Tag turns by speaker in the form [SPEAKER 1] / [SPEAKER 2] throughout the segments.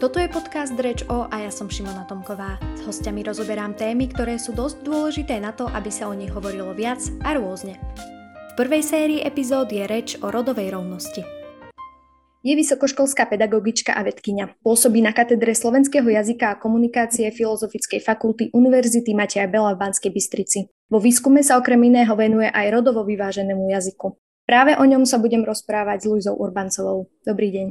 [SPEAKER 1] Toto je podcast Reč o a ja som Šimona Tomková. S hostiami rozoberám témy, ktoré sú dosť dôležité na to, aby sa o nich hovorilo viac a rôzne. V prvej sérii epizód je reč o rodovej rovnosti. Je vysokoškolská pedagogička a vedkynia. Pôsobí na katedre slovenského jazyka a komunikácie Filozofickej fakulty Univerzity Mateja Bela v Banskej Bystrici. Vo výskume sa okrem iného venuje aj rodovo vyváženému jazyku. Práve o ňom sa budem rozprávať s Luizou Urbancovou. Dobrý deň.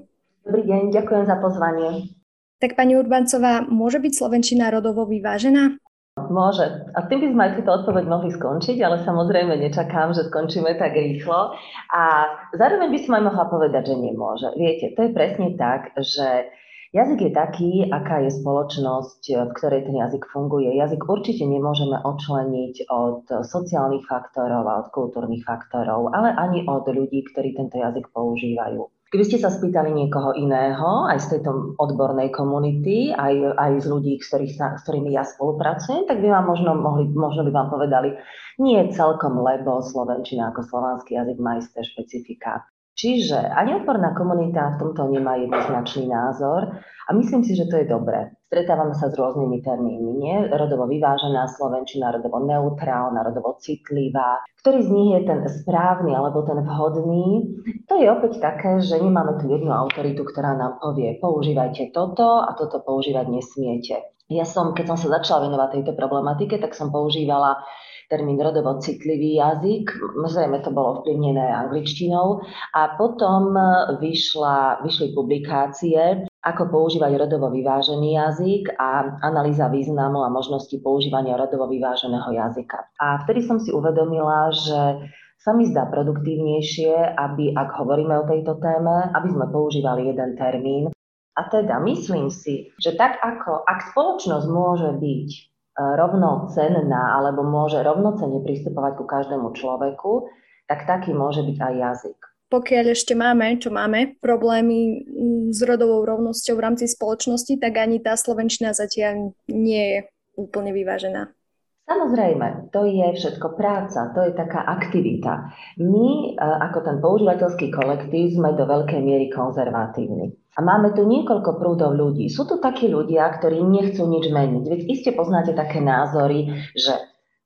[SPEAKER 2] Dobrý deň, ďakujem za pozvanie.
[SPEAKER 1] Tak pani Urbancová, môže byť Slovenčina rodovo vyvážená?
[SPEAKER 2] Môže. A tým by sme aj túto odpoveď mohli skončiť, ale samozrejme nečakám, že skončíme tak rýchlo. A zároveň by som aj mohla povedať, že nemôže. Viete, to je presne tak, že jazyk je taký, aká je spoločnosť, v ktorej ten jazyk funguje. Jazyk určite nemôžeme odčleniť od sociálnych faktorov a od kultúrnych faktorov, ale ani od ľudí, ktorí tento jazyk používajú. Keby ste sa spýtali niekoho iného, aj z tejto odbornej komunity, aj, aj z ľudí, s, sa, s ktorými ja spolupracujem, tak by vám možno, mohli, možno by vám povedali, nie celkom, lebo slovenčina ako slovanský jazyk má isté špecifika. Čiže ani odborná komunita v tomto nemá jednoznačný názor a myslím si, že to je dobré. Stretávame sa s rôznymi termínmi, nie? Rodovo vyvážená slovenčina, rodovo neutrálna, rodovo citlivá. Ktorý z nich je ten správny alebo ten vhodný? To je opäť také, že nemáme tu jednu autoritu, ktorá nám povie, používajte toto a toto používať nesmiete. Ja som, keď som sa začala venovať tejto problematike, tak som používala termín rodovo citlivý jazyk, zrejme to bolo vplyvnené angličtinou a potom vyšla, vyšli publikácie, ako používať rodovo vyvážený jazyk a analýza významu a možnosti používania rodovo vyváženého jazyka. A vtedy som si uvedomila, že sa mi zdá produktívnejšie, aby, ak hovoríme o tejto téme, aby sme používali jeden termín. A teda myslím si, že tak ako, ak spoločnosť môže byť rovnocenná alebo môže rovnocenne pristupovať ku každému človeku, tak taký môže byť aj jazyk.
[SPEAKER 1] Pokiaľ ešte máme, čo máme, problémy mm, s rodovou rovnosťou v rámci spoločnosti, tak ani tá slovenčina zatiaľ nie je úplne vyvážená.
[SPEAKER 2] Samozrejme, to je všetko práca, to je taká aktivita. My, e, ako ten používateľský kolektív, sme do veľkej miery konzervatívni. A máme tu niekoľko prúdov ľudí. Sú tu takí ľudia, ktorí nechcú nič meniť. Veď iste poznáte také názory, že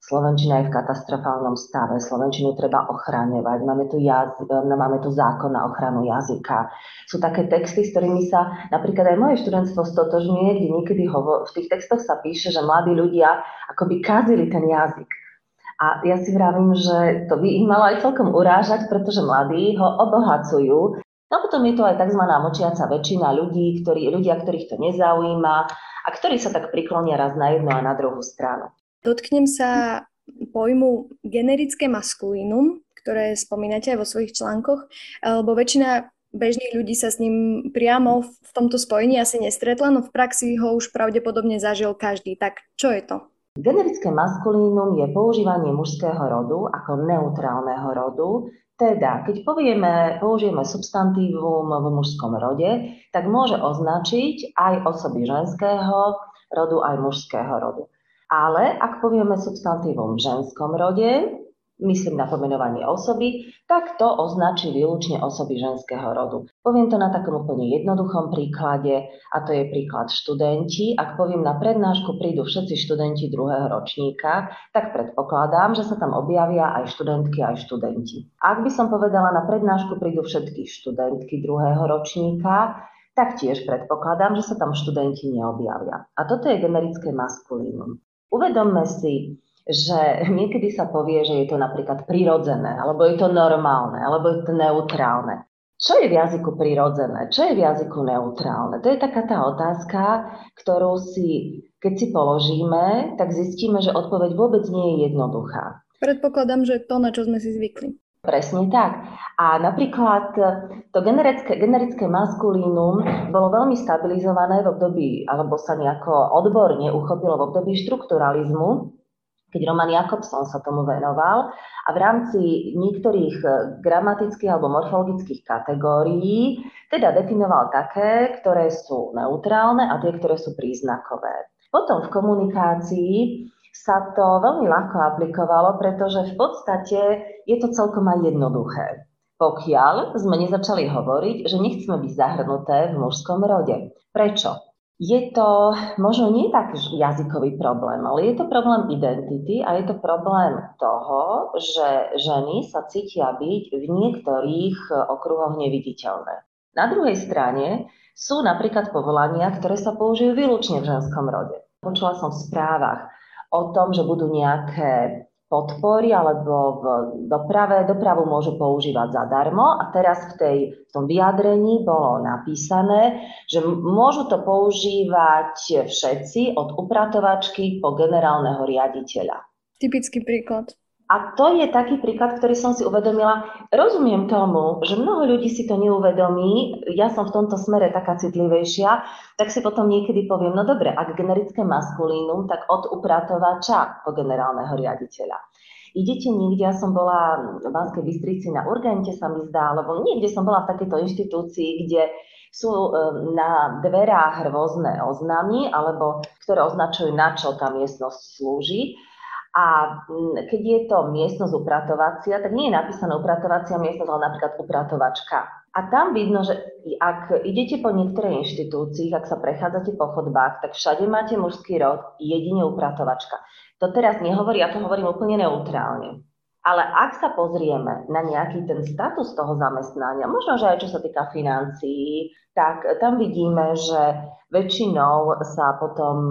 [SPEAKER 2] Slovenčina je v katastrofálnom stave, Slovenčinu treba ochraňovať, máme tu, jaz, máme tu zákon na ochranu jazyka. Sú také texty, s ktorými sa napríklad aj moje študentstvo stotožňuje, kde niekedy hovo, v tých textoch sa píše, že mladí ľudia akoby kazili ten jazyk. A ja si vravím, že to by ich malo aj celkom urážať, pretože mladí ho obohacujú. No potom je to aj tzv. močiaca väčšina ľudí, ktorí, ľudia, ktorých to nezaujíma a ktorí sa tak priklonia raz na jednu a na druhú stranu.
[SPEAKER 1] Dotknem sa pojmu generické maskulínum, ktoré spomínate aj vo svojich článkoch, lebo väčšina bežných ľudí sa s ním priamo v tomto spojení asi nestretla, no v praxi ho už pravdepodobne zažil každý. Tak čo je to?
[SPEAKER 2] Generické maskulínum je používanie mužského rodu ako neutrálneho rodu, teda keď povieme, použijeme substantívum v mužskom rode, tak môže označiť aj osoby ženského rodu, aj mužského rodu. Ale ak povieme substantívum v ženskom rode, myslím na pomenovanie osoby, tak to označí výlučne osoby ženského rodu. Poviem to na takom úplne jednoduchom príklade a to je príklad študenti. Ak poviem na prednášku prídu všetci študenti druhého ročníka, tak predpokladám, že sa tam objavia aj študentky, aj študenti. Ak by som povedala na prednášku prídu všetky študentky druhého ročníka, tak tiež predpokladám, že sa tam študenti neobjavia. A toto je generické maskulínum. Uvedomme si, že niekedy sa povie, že je to napríklad prirodzené, alebo je to normálne, alebo je to neutrálne. Čo je v jazyku prirodzené? Čo je v jazyku neutrálne? To je taká tá otázka, ktorú si, keď si položíme, tak zistíme, že odpoveď vôbec nie je jednoduchá.
[SPEAKER 1] Predpokladám, že to, na čo sme si zvykli.
[SPEAKER 2] Presne tak. A napríklad to generické, generické maskulínum bolo veľmi stabilizované v období, alebo sa nejako odborne uchopilo v období štrukturalizmu, keď Roman Jakobson sa tomu venoval a v rámci niektorých gramatických alebo morfologických kategórií teda definoval také, ktoré sú neutrálne a tie, ktoré sú príznakové. Potom v komunikácii sa to veľmi ľahko aplikovalo, pretože v podstate je to celkom aj jednoduché. Pokiaľ sme nezačali hovoriť, že nechceme byť zahrnuté v mužskom rode. Prečo? Je to možno nie tak jazykový problém, ale je to problém identity a je to problém toho, že ženy sa cítia byť v niektorých okruhoch neviditeľné. Na druhej strane sú napríklad povolania, ktoré sa použijú výlučne v ženskom rode. Počula som v správach o tom, že budú nejaké podpory alebo v doprave. Dopravu môžu používať zadarmo a teraz v, tej, v tom vyjadrení bolo napísané, že môžu to používať všetci od upratovačky po generálneho riaditeľa.
[SPEAKER 1] Typický príklad.
[SPEAKER 2] A to je taký príklad, ktorý som si uvedomila. Rozumiem tomu, že mnoho ľudí si to neuvedomí, ja som v tomto smere taká citlivejšia, tak si potom niekedy poviem, no dobre, ak generické maskulínum, tak od upratovača po generálneho riaditeľa. Idete niekde, ja som bola v Banskej Bystrici na Urgente sa mi zdá, alebo niekde som bola v takejto inštitúcii, kde sú e, na dverách rôzne oznamy, alebo ktoré označujú, na čo tá miestnosť slúži. A mm, keď je to miestnosť upratovacia, tak nie je napísaná upratovacia miestnosť, ale napríklad upratovačka. A tam vidno, že ak idete po niektorej inštitúcii, ak sa prechádzate po chodbách, tak všade máte mužský rod, jedine upratovačka. To teraz nehovorí, ja to hovorím úplne neutrálne. Ale ak sa pozrieme na nejaký ten status toho zamestnania, možno, že aj čo sa týka financií, tak tam vidíme, že väčšinou sa potom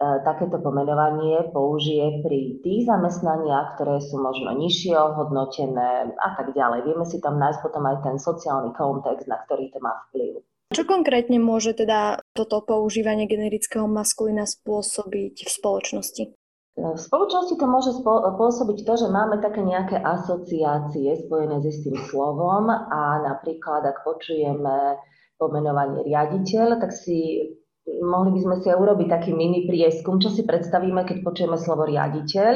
[SPEAKER 2] takéto pomenovanie použije pri tých zamestnaniach, ktoré sú možno nižšie ohodnotené a tak ďalej. Vieme si tam nájsť potom aj ten sociálny kontext, na ktorý to má vplyv.
[SPEAKER 1] Čo konkrétne môže teda toto používanie generického maskulína spôsobiť v spoločnosti?
[SPEAKER 2] V spoločnosti to môže spôsobiť to, že máme také nejaké asociácie spojené s istým slovom a napríklad, ak počujeme pomenovanie riaditeľ, tak si mohli by sme si aj urobiť taký mini prieskum, čo si predstavíme, keď počujeme slovo riaditeľ,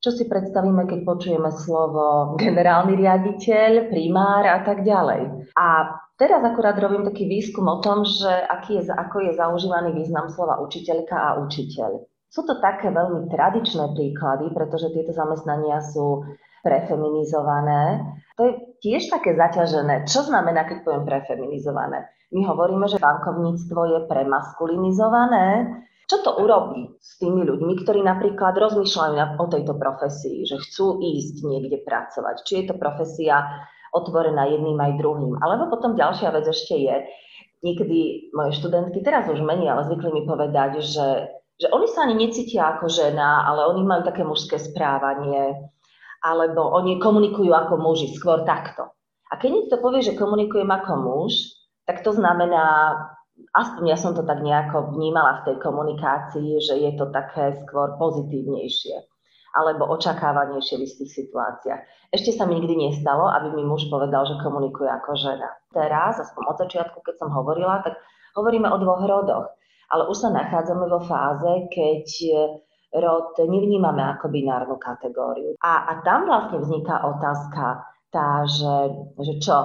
[SPEAKER 2] čo si predstavíme, keď počujeme slovo generálny riaditeľ, primár a tak ďalej. A teraz akurát robím taký výskum o tom, že aký je, ako je zaužívaný význam slova učiteľka a učiteľ. Sú to také veľmi tradičné príklady, pretože tieto zamestnania sú prefeminizované. To je tiež také zaťažené. Čo znamená, keď poviem prefeminizované? My hovoríme, že bankovníctvo je premaskulinizované. Čo to urobí s tými ľuďmi, ktorí napríklad rozmýšľajú o tejto profesii, že chcú ísť niekde pracovať? Či je to profesia otvorená jedným aj druhým? Alebo potom ďalšia vec ešte je, niekedy moje študentky, teraz už menej, ale zvykli mi povedať, že, že oni sa ani necítia ako žena, ale oni majú také mužské správanie, alebo oni komunikujú ako muži, skôr takto. A keď niekto povie, že komunikujem ako muž, tak to znamená, aspoň ja som to tak nejako vnímala v tej komunikácii, že je to také skôr pozitívnejšie alebo očakávanejšie v istých situáciách. Ešte sa mi nikdy nestalo, aby mi muž povedal, že komunikuje ako žena. Teraz, aspoň od začiatku, keď som hovorila, tak hovoríme o dvoch rodoch. Ale už sa nachádzame vo fáze, keď rod nevnímame ako binárnu kategóriu. A, a tam vlastne vzniká otázka tá, že, že čo,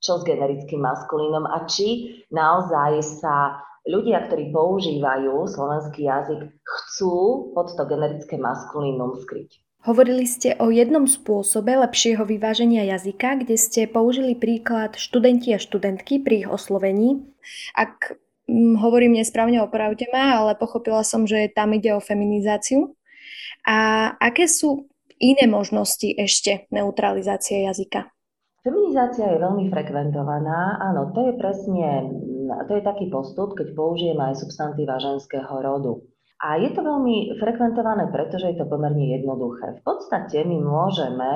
[SPEAKER 2] čo s generickým maskulínom a či naozaj sa ľudia, ktorí používajú slovenský jazyk, chcú pod to generické maskulínum skryť.
[SPEAKER 1] Hovorili ste o jednom spôsobe lepšieho vyváženia jazyka, kde ste použili príklad študenti a študentky pri ich oslovení. Ak hovorím nesprávne, opravte ma, ale pochopila som, že tam ide o feminizáciu. A aké sú iné možnosti ešte neutralizácie jazyka?
[SPEAKER 2] Feminizácia je veľmi frekventovaná. Áno, to je presne, to je taký postup, keď použijeme aj substantíva ženského rodu. A je to veľmi frekventované, pretože je to pomerne jednoduché. V podstate my môžeme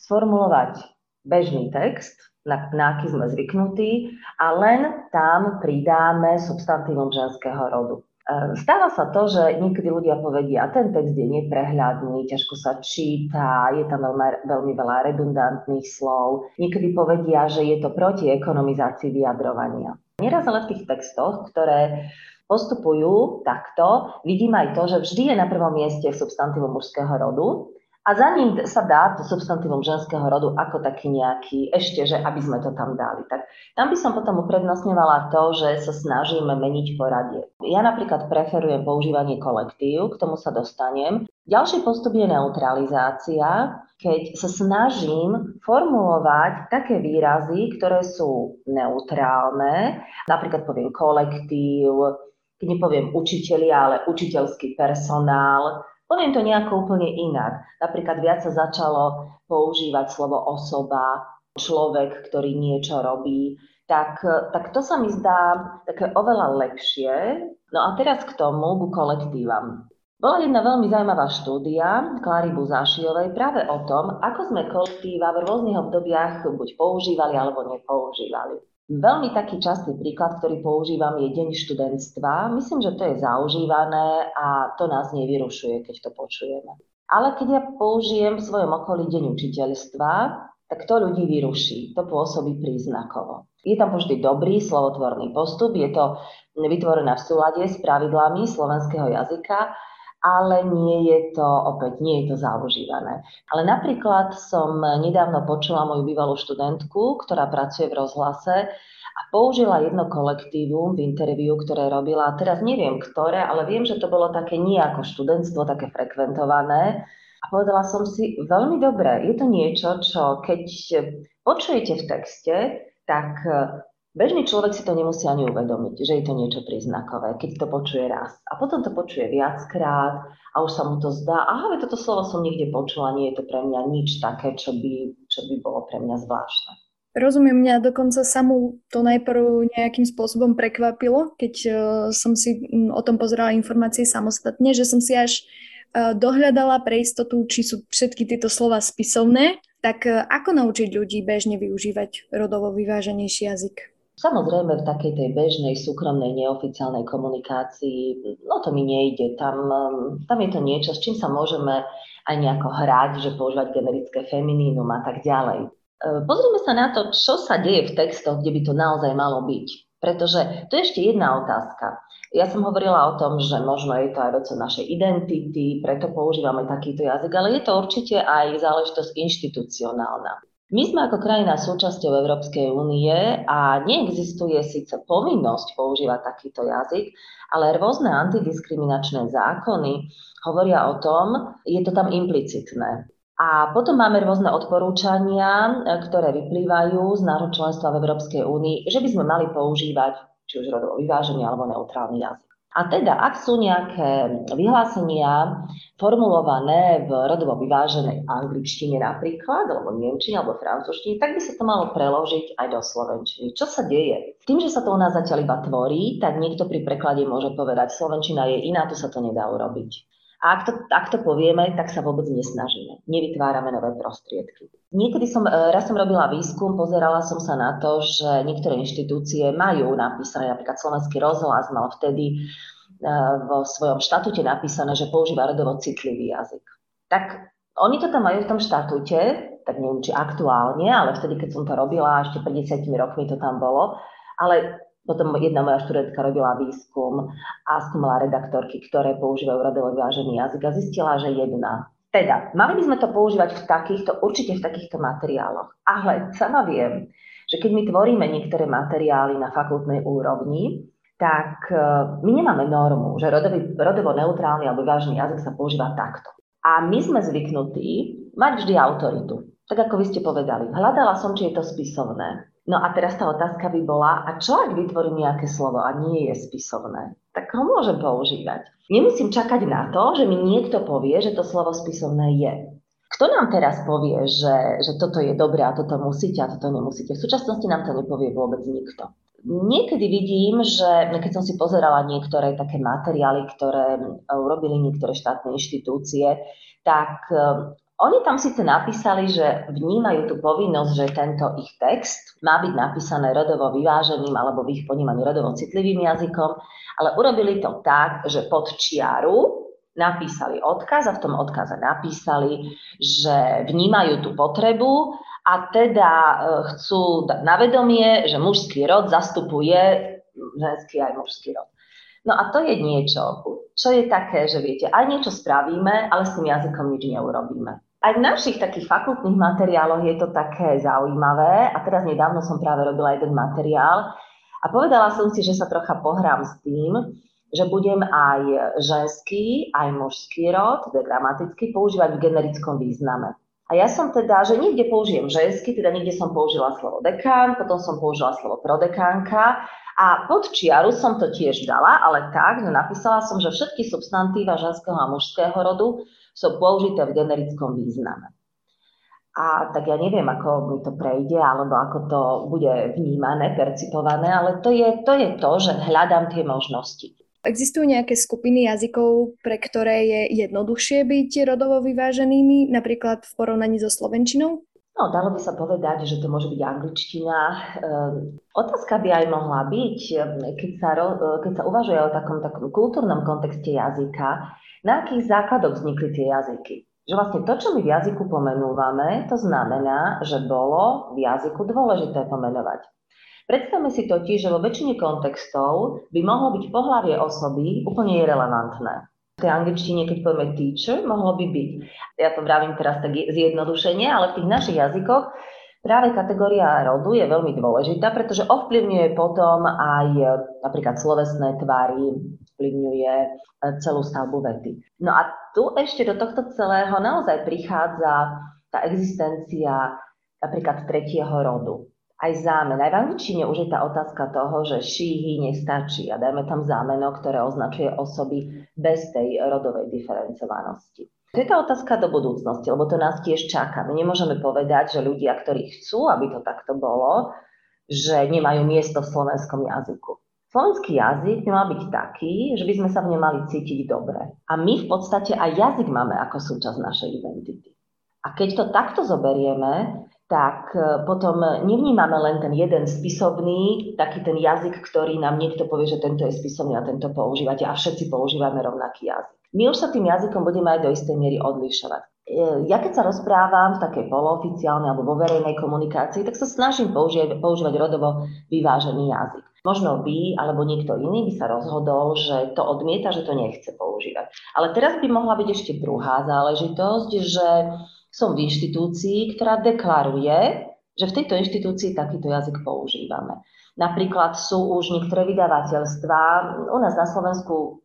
[SPEAKER 2] sformulovať bežný text, na, na aký sme zvyknutí, a len tam pridáme substantívum ženského rodu. Ehm, stáva sa to, že niekedy ľudia povedia, ten text je neprehľadný, ťažko sa číta, je tam veľmi, veľmi veľa redundantných slov. Niekedy povedia, že je to proti ekonomizácii vyjadrovania. Nieraz ale v tých textoch, ktoré postupujú takto, vidím aj to, že vždy je na prvom mieste substantívu mužského rodu a za ním sa dá to substantívum ženského rodu ako taký nejaký, ešte, že aby sme to tam dali. Tak tam by som potom uprednostňovala to, že sa snažíme meniť poradie. Ja napríklad preferujem používanie kolektív, k tomu sa dostanem. Ďalší postup je neutralizácia, keď sa snažím formulovať také výrazy, ktoré sú neutrálne, napríklad poviem kolektív, keď nepoviem učitelia, ale učiteľský personál, poviem to nejako úplne inak. Napríklad viac sa začalo používať slovo osoba, človek, ktorý niečo robí, tak, tak to sa mi zdá také oveľa lepšie. No a teraz k tomu, ku kolektívam. Bola jedna veľmi zaujímavá štúdia Klary Buzášiovej práve o tom, ako sme kolektíva v rôznych obdobiach buď používali alebo nepoužívali. Veľmi taký častý príklad, ktorý používam, je Deň študentstva. Myslím, že to je zaužívané a to nás nevyrušuje, keď to počujeme. Ale keď ja použijem v svojom okolí Deň učiteľstva, tak to ľudí vyruší. To pôsobí príznakovo. Je tam vždy dobrý slovotvorný postup, je to vytvorené v súlade s pravidlami slovenského jazyka ale nie je to, opäť nie je to zaužívané. Ale napríklad som nedávno počula moju bývalú študentku, ktorá pracuje v rozhlase a použila jedno kolektívum v interviu, ktoré robila, teraz neviem ktoré, ale viem, že to bolo také nie ako študentstvo, také frekventované. A povedala som si, veľmi dobre, je to niečo, čo keď počujete v texte, tak Bežný človek si to nemusí ani uvedomiť, že je to niečo príznakové, keď to počuje raz. A potom to počuje viackrát a už sa mu to zdá, aha, toto slovo som niekde počula, nie je to pre mňa nič také, čo by, čo by bolo pre mňa zvláštne.
[SPEAKER 1] Rozumiem, mňa dokonca samú to najprv nejakým spôsobom prekvapilo, keď uh, som si o tom pozerala informácie samostatne, že som si až uh, dohľadala pre istotu, či sú všetky tieto slova spisovné, tak uh, ako naučiť ľudí bežne využívať rodovo vyváženejší jazyk?
[SPEAKER 2] Samozrejme v takej tej bežnej, súkromnej, neoficiálnej komunikácii, no to mi nejde. Tam, um, tam je to niečo, s čím sa môžeme aj nejako hrať, že používať generické feminínum a tak ďalej. Uh, pozrime sa na to, čo sa deje v textoch, kde by to naozaj malo byť. Pretože to je ešte jedna otázka. Ja som hovorila o tom, že možno je to aj vecou našej identity, preto používame takýto jazyk, ale je to určite aj záležitosť inštitucionálna. My sme ako krajina súčasťou Európskej únie a neexistuje síce povinnosť používať takýto jazyk, ale rôzne antidiskriminačné zákony hovoria o tom, je to tam implicitné. A potom máme rôzne odporúčania, ktoré vyplývajú z nášho členstva v Európskej únii, že by sme mali používať či už rodovo vyvážený alebo neutrálny jazyk. A teda, ak sú nejaké vyhlásenia formulované v rodovo vyváženej angličtine napríklad, alebo nemčine, alebo francúzštine, tak by sa to malo preložiť aj do slovenčiny. Čo sa deje? Tým, že sa to u nás zatiaľ iba tvorí, tak niekto pri preklade môže povedať, slovenčina je iná, tu sa to nedá urobiť. A ak to, ak to povieme, tak sa vôbec nesnažíme. Nevytvárame nové prostriedky. Niekedy som, e, raz som robila výskum, pozerala som sa na to, že niektoré inštitúcie majú napísané, napríklad Slovenský rozhlas mal vtedy e, vo svojom štatúte napísané, že používa rodovo citlivý jazyk. Tak oni to tam majú v tom štatúte, tak neviem, či aktuálne, ale vtedy, keď som to robila, ešte pred 10 rokmi to tam bolo, ale potom jedna moja študentka robila výskum a skúmala redaktorky, ktoré používajú radovo vyvážený jazyk a zistila, že jedna. Teda, mali by sme to používať v takýchto, určite v takýchto materiáloch. Ale sama viem, že keď my tvoríme niektoré materiály na fakultnej úrovni, tak e, my nemáme normu, že rodový, rodovo neutrálny alebo vyvážený jazyk sa používa takto. A my sme zvyknutí mať vždy autoritu. Tak ako vy ste povedali, hľadala som, či je to spisovné. No a teraz tá otázka by bola, a čo ak vytvorím nejaké slovo a nie je spisovné? Tak ho môžem používať. Nemusím čakať na to, že mi niekto povie, že to slovo spisovné je. Kto nám teraz povie, že, že toto je dobré a toto musíte a toto nemusíte? V súčasnosti nám to nepovie vôbec nikto. Niekedy vidím, že keď som si pozerala niektoré také materiály, ktoré urobili niektoré štátne inštitúcie, tak oni tam síce napísali, že vnímajú tú povinnosť, že tento ich text má byť napísané rodovo vyváženým alebo v ich ponímaní rodovo citlivým jazykom, ale urobili to tak, že pod čiaru napísali odkaz a v tom odkaze napísali, že vnímajú tú potrebu a teda e, chcú dať na vedomie, že mužský rod zastupuje ženský aj mužský rod. No a to je niečo, čo je také, že viete, aj niečo spravíme, ale s tým jazykom nič neurobíme. Aj v našich takých fakultných materiáloch je to také zaujímavé a teraz nedávno som práve robila jeden materiál a povedala som si, že sa trocha pohrám s tým, že budem aj ženský, aj mužský rod, teda gramaticky, používať v generickom význame. A ja som teda, že niekde použijem ženský, teda niekde som použila slovo dekán, potom som použila slovo prodekánka a pod čiaru som to tiež dala, ale tak, že napísala som, že všetky substantíva ženského a mužského rodu sú použité v generickom význame. A tak ja neviem, ako mi to prejde, alebo ako to bude vnímané, percipované, ale to je to, je to že hľadám tie možnosti.
[SPEAKER 1] Existujú nejaké skupiny jazykov, pre ktoré je jednoduchšie byť rodovo vyváženými, napríklad v porovnaní so slovenčinou?
[SPEAKER 2] No, dalo by sa povedať, že to môže byť angličtina. Ehm, otázka by aj mohla byť, ehm, keď sa, keď sa uvažuje o takom, takom kultúrnom kontexte jazyka, na akých základoch vznikli tie jazyky. Že vlastne to, čo my v jazyku pomenúvame, to znamená, že bolo v jazyku dôležité pomenovať. Predstavme si totiž, že vo väčšine kontextov by mohlo byť pohlavie osoby úplne irrelevantné. V tej angličtine, keď povieme teacher, mohlo by byť. Ja to vravím teraz tak zjednodušenie, ale v tých našich jazykoch práve kategória rodu je veľmi dôležitá, pretože ovplyvňuje potom aj napríklad slovesné tvary, ovplyvňuje e, celú stavbu vety. No a tu ešte do tohto celého naozaj prichádza tá existencia napríklad tretieho rodu aj zámen. Aj v angličtine už je tá otázka toho, že she, he nestačí a dajme tam zámeno, ktoré označuje osoby bez tej rodovej diferencovanosti. To je tá otázka do budúcnosti, lebo to nás tiež čaká. My nemôžeme povedať, že ľudia, ktorí chcú, aby to takto bolo, že nemajú miesto v slovenskom jazyku. Slovenský jazyk by mal byť taký, že by sme sa v ňom mali cítiť dobre. A my v podstate aj jazyk máme ako súčasť našej identity. A keď to takto zoberieme, tak e, potom nevnímame len ten jeden spisovný, taký ten jazyk, ktorý nám niekto povie, že tento je spisovný a tento používate a všetci používame rovnaký jazyk. My už sa tým jazykom budeme aj do istej miery odlišovať. E, ja keď sa rozprávam v takej polooficiálnej alebo vo verejnej komunikácii, tak sa snažím používať, používať rodovo vyvážený jazyk. Možno vy alebo niekto iný by sa rozhodol, že to odmieta, že to nechce používať. Ale teraz by mohla byť ešte druhá záležitosť, že som v inštitúcii, ktorá deklaruje, že v tejto inštitúcii takýto jazyk používame. Napríklad sú už niektoré vydavateľstvá, u nás na Slovensku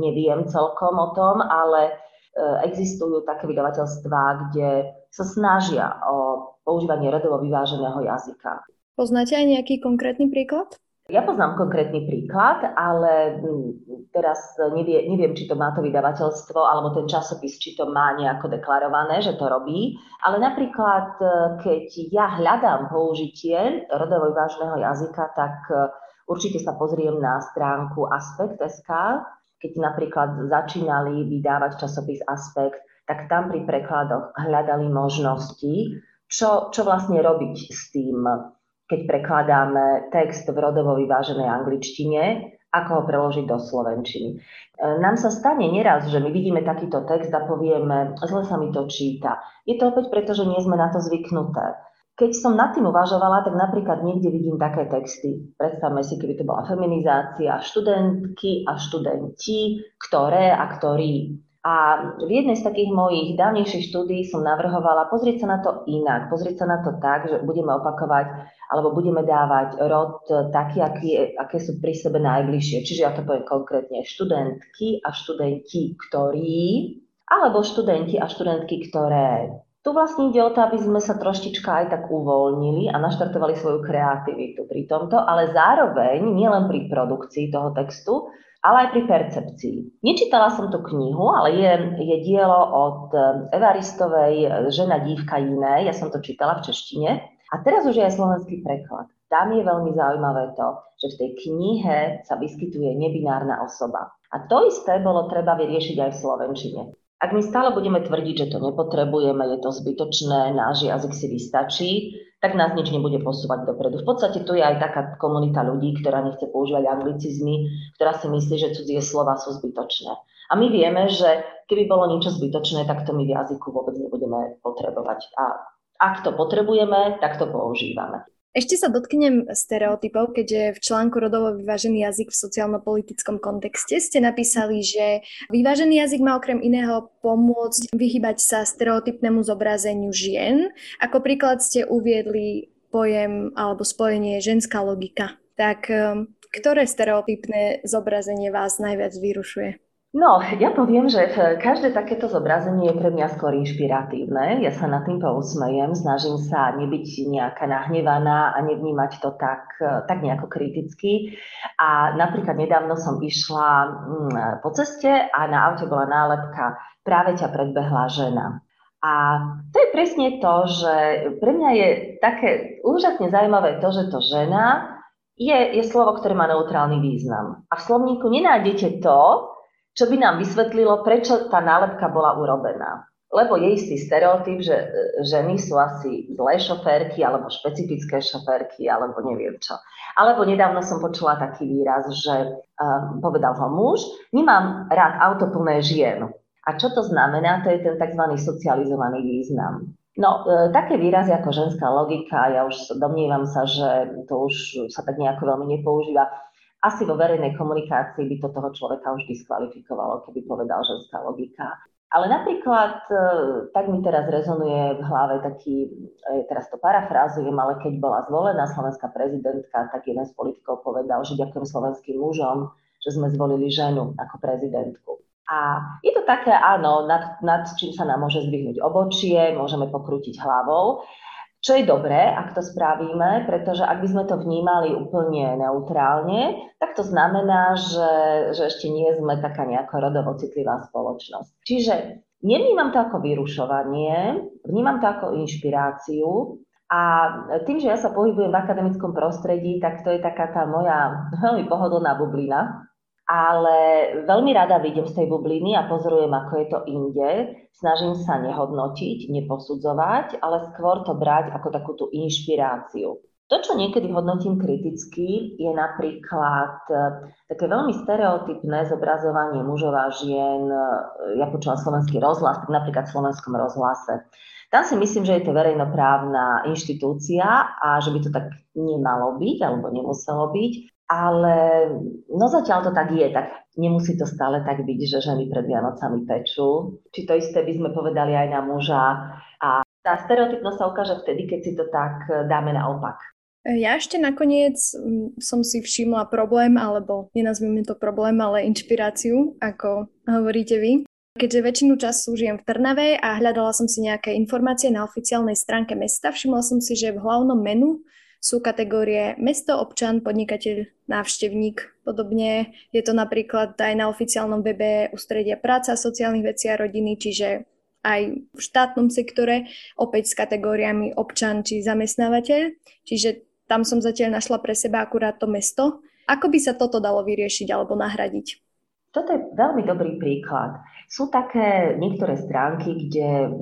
[SPEAKER 2] neviem celkom o tom, ale e, existujú také vydavateľstvá, kde sa snažia o používanie rodovo vyváženého jazyka.
[SPEAKER 1] Poznáte aj nejaký konkrétny príklad?
[SPEAKER 2] Ja poznám konkrétny príklad, ale mm, teraz nevie, neviem, či to má to vydavateľstvo alebo ten časopis, či to má nejako deklarované, že to robí. Ale napríklad, e, keď ja hľadám použitie rodovo vážneho jazyka, tak e, určite sa pozriem na stránku Aspekt.sk. Keď napríklad začínali vydávať časopis Aspekt, tak tam pri prekladoch hľadali možnosti, čo, čo vlastne robiť s tým keď prekladáme text v rodovo vyváženej angličtine, ako ho preložiť do slovenčiny. E, nám sa stane neraz, že my vidíme takýto text a povieme, zle sa mi to číta. Je to opäť preto, že nie sme na to zvyknuté. Keď som nad tým uvažovala, tak napríklad niekde vidím také texty. Predstavme si, keby to bola feminizácia, študentky a študenti, ktoré a ktorí a v jednej z takých mojich dávnejších štúdí som navrhovala pozrieť sa na to inak, pozrieť sa na to tak, že budeme opakovať alebo budeme dávať rod taký, aký, aké sú pri sebe najbližšie. Čiže ja to poviem konkrétne študentky a študenti, ktorí, alebo študenti a študentky, ktoré. Tu vlastne ide o to, aby sme sa troštička aj tak uvoľnili a naštartovali svoju kreativitu pri tomto, ale zároveň nielen pri produkcii toho textu, ale aj pri percepcii. Nečítala som tú knihu, ale je, je dielo od Evaristovej Žena, dívka iné. Ja som to čítala v češtine. A teraz už je aj slovenský preklad. Tam je veľmi zaujímavé to, že v tej knihe sa vyskytuje nebinárna osoba. A to isté bolo treba vyriešiť aj v slovenčine. Ak my stále budeme tvrdiť, že to nepotrebujeme, je to zbytočné, náš jazyk si vystačí, tak nás nič nebude posúvať dopredu. V podstate tu je aj taká komunita ľudí, ktorá nechce používať anglicizmy, ktorá si myslí, že cudzie slova sú zbytočné. A my vieme, že keby bolo niečo zbytočné, tak to my v jazyku vôbec nebudeme potrebovať. A ak to potrebujeme, tak to používame.
[SPEAKER 1] Ešte sa dotknem stereotypov, keďže v článku rodovo vyvážený jazyk v sociálno-politickom kontexte ste napísali, že vyvážený jazyk má okrem iného pomôcť vyhybať sa stereotypnému zobrazeniu žien. Ako príklad ste uviedli pojem alebo spojenie ženská logika. Tak ehm, Ktoré stereotypné zobrazenie vás najviac vyrušuje?
[SPEAKER 2] No, ja poviem, že každé takéto zobrazenie je pre mňa skôr inšpiratívne. Ja sa nad tým pousmejem, snažím sa nebyť nejaká nahnevaná a nevnímať to tak, tak nejako kriticky. A napríklad nedávno som išla mm, po ceste a na aute bola nálepka práve ťa predbehla žena. A to je presne to, že pre mňa je také úžasne zaujímavé to, že to žena je, je slovo, ktoré má neutrálny význam. A v slovníku nenájdete to, čo by nám vysvetlilo, prečo tá nálepka bola urobená. Lebo je istý stereotyp, že e, ženy sú asi zlé šoférky, alebo špecifické šoférky, alebo neviem čo. Alebo nedávno som počula taký výraz, že uh, povedal ho muž, nemám rád auto plné žien. A čo to znamená? To je ten tzv. socializovaný význam. No, e, také výrazy ako ženská logika, ja už domnívam sa, že to už sa tak nejako veľmi nepoužíva asi vo verejnej komunikácii by to toho človeka už diskvalifikovalo, keby povedal ženská logika. Ale napríklad, e, tak mi teraz rezonuje v hlave taký, e, teraz to parafrázujem, ale keď bola zvolená slovenská prezidentka, tak jeden z politikov povedal, že ďakujem slovenským mužom, že sme zvolili ženu ako prezidentku. A je to také, áno, nad, nad čím sa nám môže zdvihnúť obočie, môžeme pokrútiť hlavou, čo je dobré, ak to spravíme, pretože ak by sme to vnímali úplne neutrálne, tak to znamená, že, že ešte nie sme taká nejako rodovo citlivá spoločnosť. Čiže nevnímam to ako vyrušovanie, vnímam to ako inšpiráciu a tým, že ja sa pohybujem v akademickom prostredí, tak to je taká tá moja veľmi pohodlná bublina, ale veľmi rada vidím z tej bubliny a pozorujem, ako je to inde. Snažím sa nehodnotiť, neposudzovať, ale skôr to brať ako takú tú inšpiráciu. To, čo niekedy hodnotím kriticky, je napríklad e, také veľmi stereotypné zobrazovanie mužov a žien. E, ja počúvam slovenský rozhlas, tak napríklad v slovenskom rozhlase. Tam si myslím, že je to verejnoprávna inštitúcia a že by to tak nemalo byť alebo nemuselo byť. Ale no zatiaľ to tak je, tak nemusí to stále tak byť, že ženy pred Vianocami pečú. Či to isté by sme povedali aj na muža. A tá stereotypnosť sa ukáže vtedy, keď si to tak dáme naopak.
[SPEAKER 1] Ja ešte nakoniec som si všimla problém, alebo nenazvime to problém, ale inšpiráciu, ako hovoríte vy. Keďže väčšinu času žijem v Trnave a hľadala som si nejaké informácie na oficiálnej stránke mesta, všimla som si, že v hlavnom menu sú kategórie mesto, občan, podnikateľ, návštevník. Podobne je to napríklad aj na oficiálnom webe Ústredia práca, sociálnych vecí a rodiny, čiže aj v štátnom sektore, opäť s kategóriami občan či zamestnávateľ. Čiže tam som zatiaľ našla pre seba akurát to mesto. Ako by sa toto dalo vyriešiť alebo nahradiť?
[SPEAKER 2] Toto je veľmi dobrý príklad. Sú také niektoré stránky, kde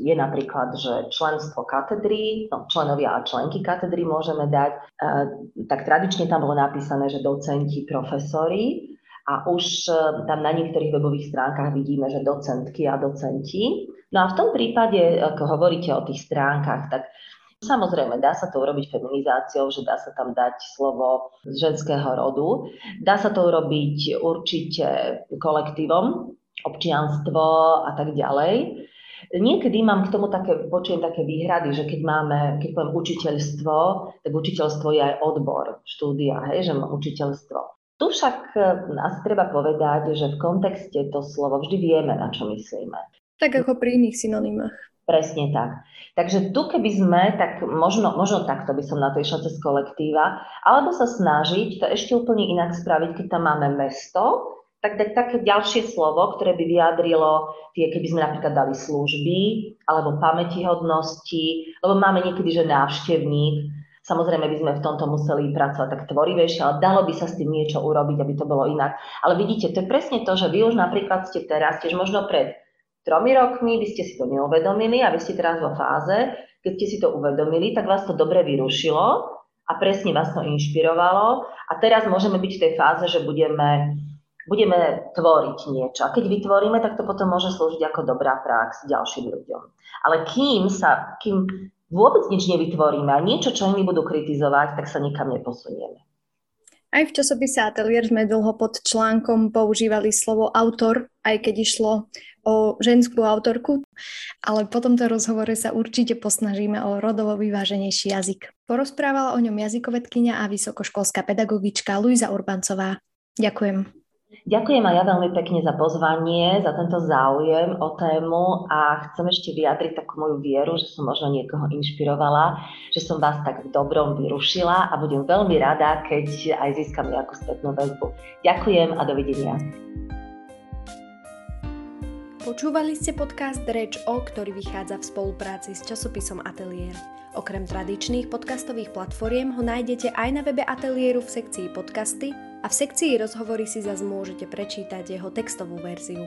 [SPEAKER 2] je napríklad, že členstvo katedry, no, členovia a členky katedry môžeme dať, e, tak tradične tam bolo napísané, že docenti, profesori a už e, tam na niektorých webových stránkach vidíme, že docentky a docenti. No a v tom prípade, ako hovoríte o tých stránkach, tak Samozrejme, dá sa to urobiť feminizáciou, že dá sa tam dať slovo z ženského rodu. Dá sa to urobiť určite kolektívom, občianstvo a tak ďalej. Niekedy mám k tomu také, počujem také výhrady, že keď máme, keď poviem učiteľstvo, tak učiteľstvo je aj odbor štúdia, hej, že mám učiteľstvo. Tu však e, asi treba povedať, že v kontexte to slovo vždy vieme, na čo myslíme.
[SPEAKER 1] Tak ako pri iných synonymách.
[SPEAKER 2] Presne tak. Takže tu keby sme, tak možno, možno takto by som na to išla cez kolektíva, alebo sa snažiť to ešte úplne inak spraviť, keď tam máme mesto, tak dať také ďalšie slovo, ktoré by vyjadrilo tie, keby sme napríklad dali služby alebo pamätihodnosti, lebo máme niekedy, že návštevník, Samozrejme by sme v tomto museli pracovať tak tvorivejšie, ale dalo by sa s tým niečo urobiť, aby to bolo inak. Ale vidíte, to je presne to, že vy už napríklad ste teraz, tiež možno pred tromi rokmi, by ste si to neuvedomili a vy ste teraz vo fáze, keď ste si to uvedomili, tak vás to dobre vyrušilo a presne vás to inšpirovalo. A teraz môžeme byť v tej fáze, že budeme budeme tvoriť niečo. A keď vytvoríme, tak to potom môže slúžiť ako dobrá prax ďalším ľuďom. Ale kým, sa, kým vôbec nič nevytvoríme a niečo, čo iní budú kritizovať, tak sa nikam neposunieme.
[SPEAKER 1] Aj v časopise Atelier sme dlho pod článkom používali slovo autor, aj keď išlo o ženskú autorku. ale po tomto rozhovore sa určite posnažíme o rodovo vyváženejší jazyk. Porozprávala o ňom jazykovedkynia a vysokoškolská pedagogička Luisa Urbancová. Ďakujem.
[SPEAKER 2] Ďakujem aj ja veľmi pekne za pozvanie, za tento záujem o tému a chcem ešte vyjadriť takú moju vieru, že som možno niekoho inšpirovala, že som vás tak v dobrom vyrušila a budem veľmi rada, keď aj získam nejakú spätnú väzbu. Ďakujem a dovidenia.
[SPEAKER 1] Počúvali ste podcast Reč O, ktorý vychádza v spolupráci s časopisom Atelier. Okrem tradičných podcastových platformiem ho nájdete aj na webe Ateliéru v sekcii podcasty a v sekcii rozhovory si zase môžete prečítať jeho textovú verziu.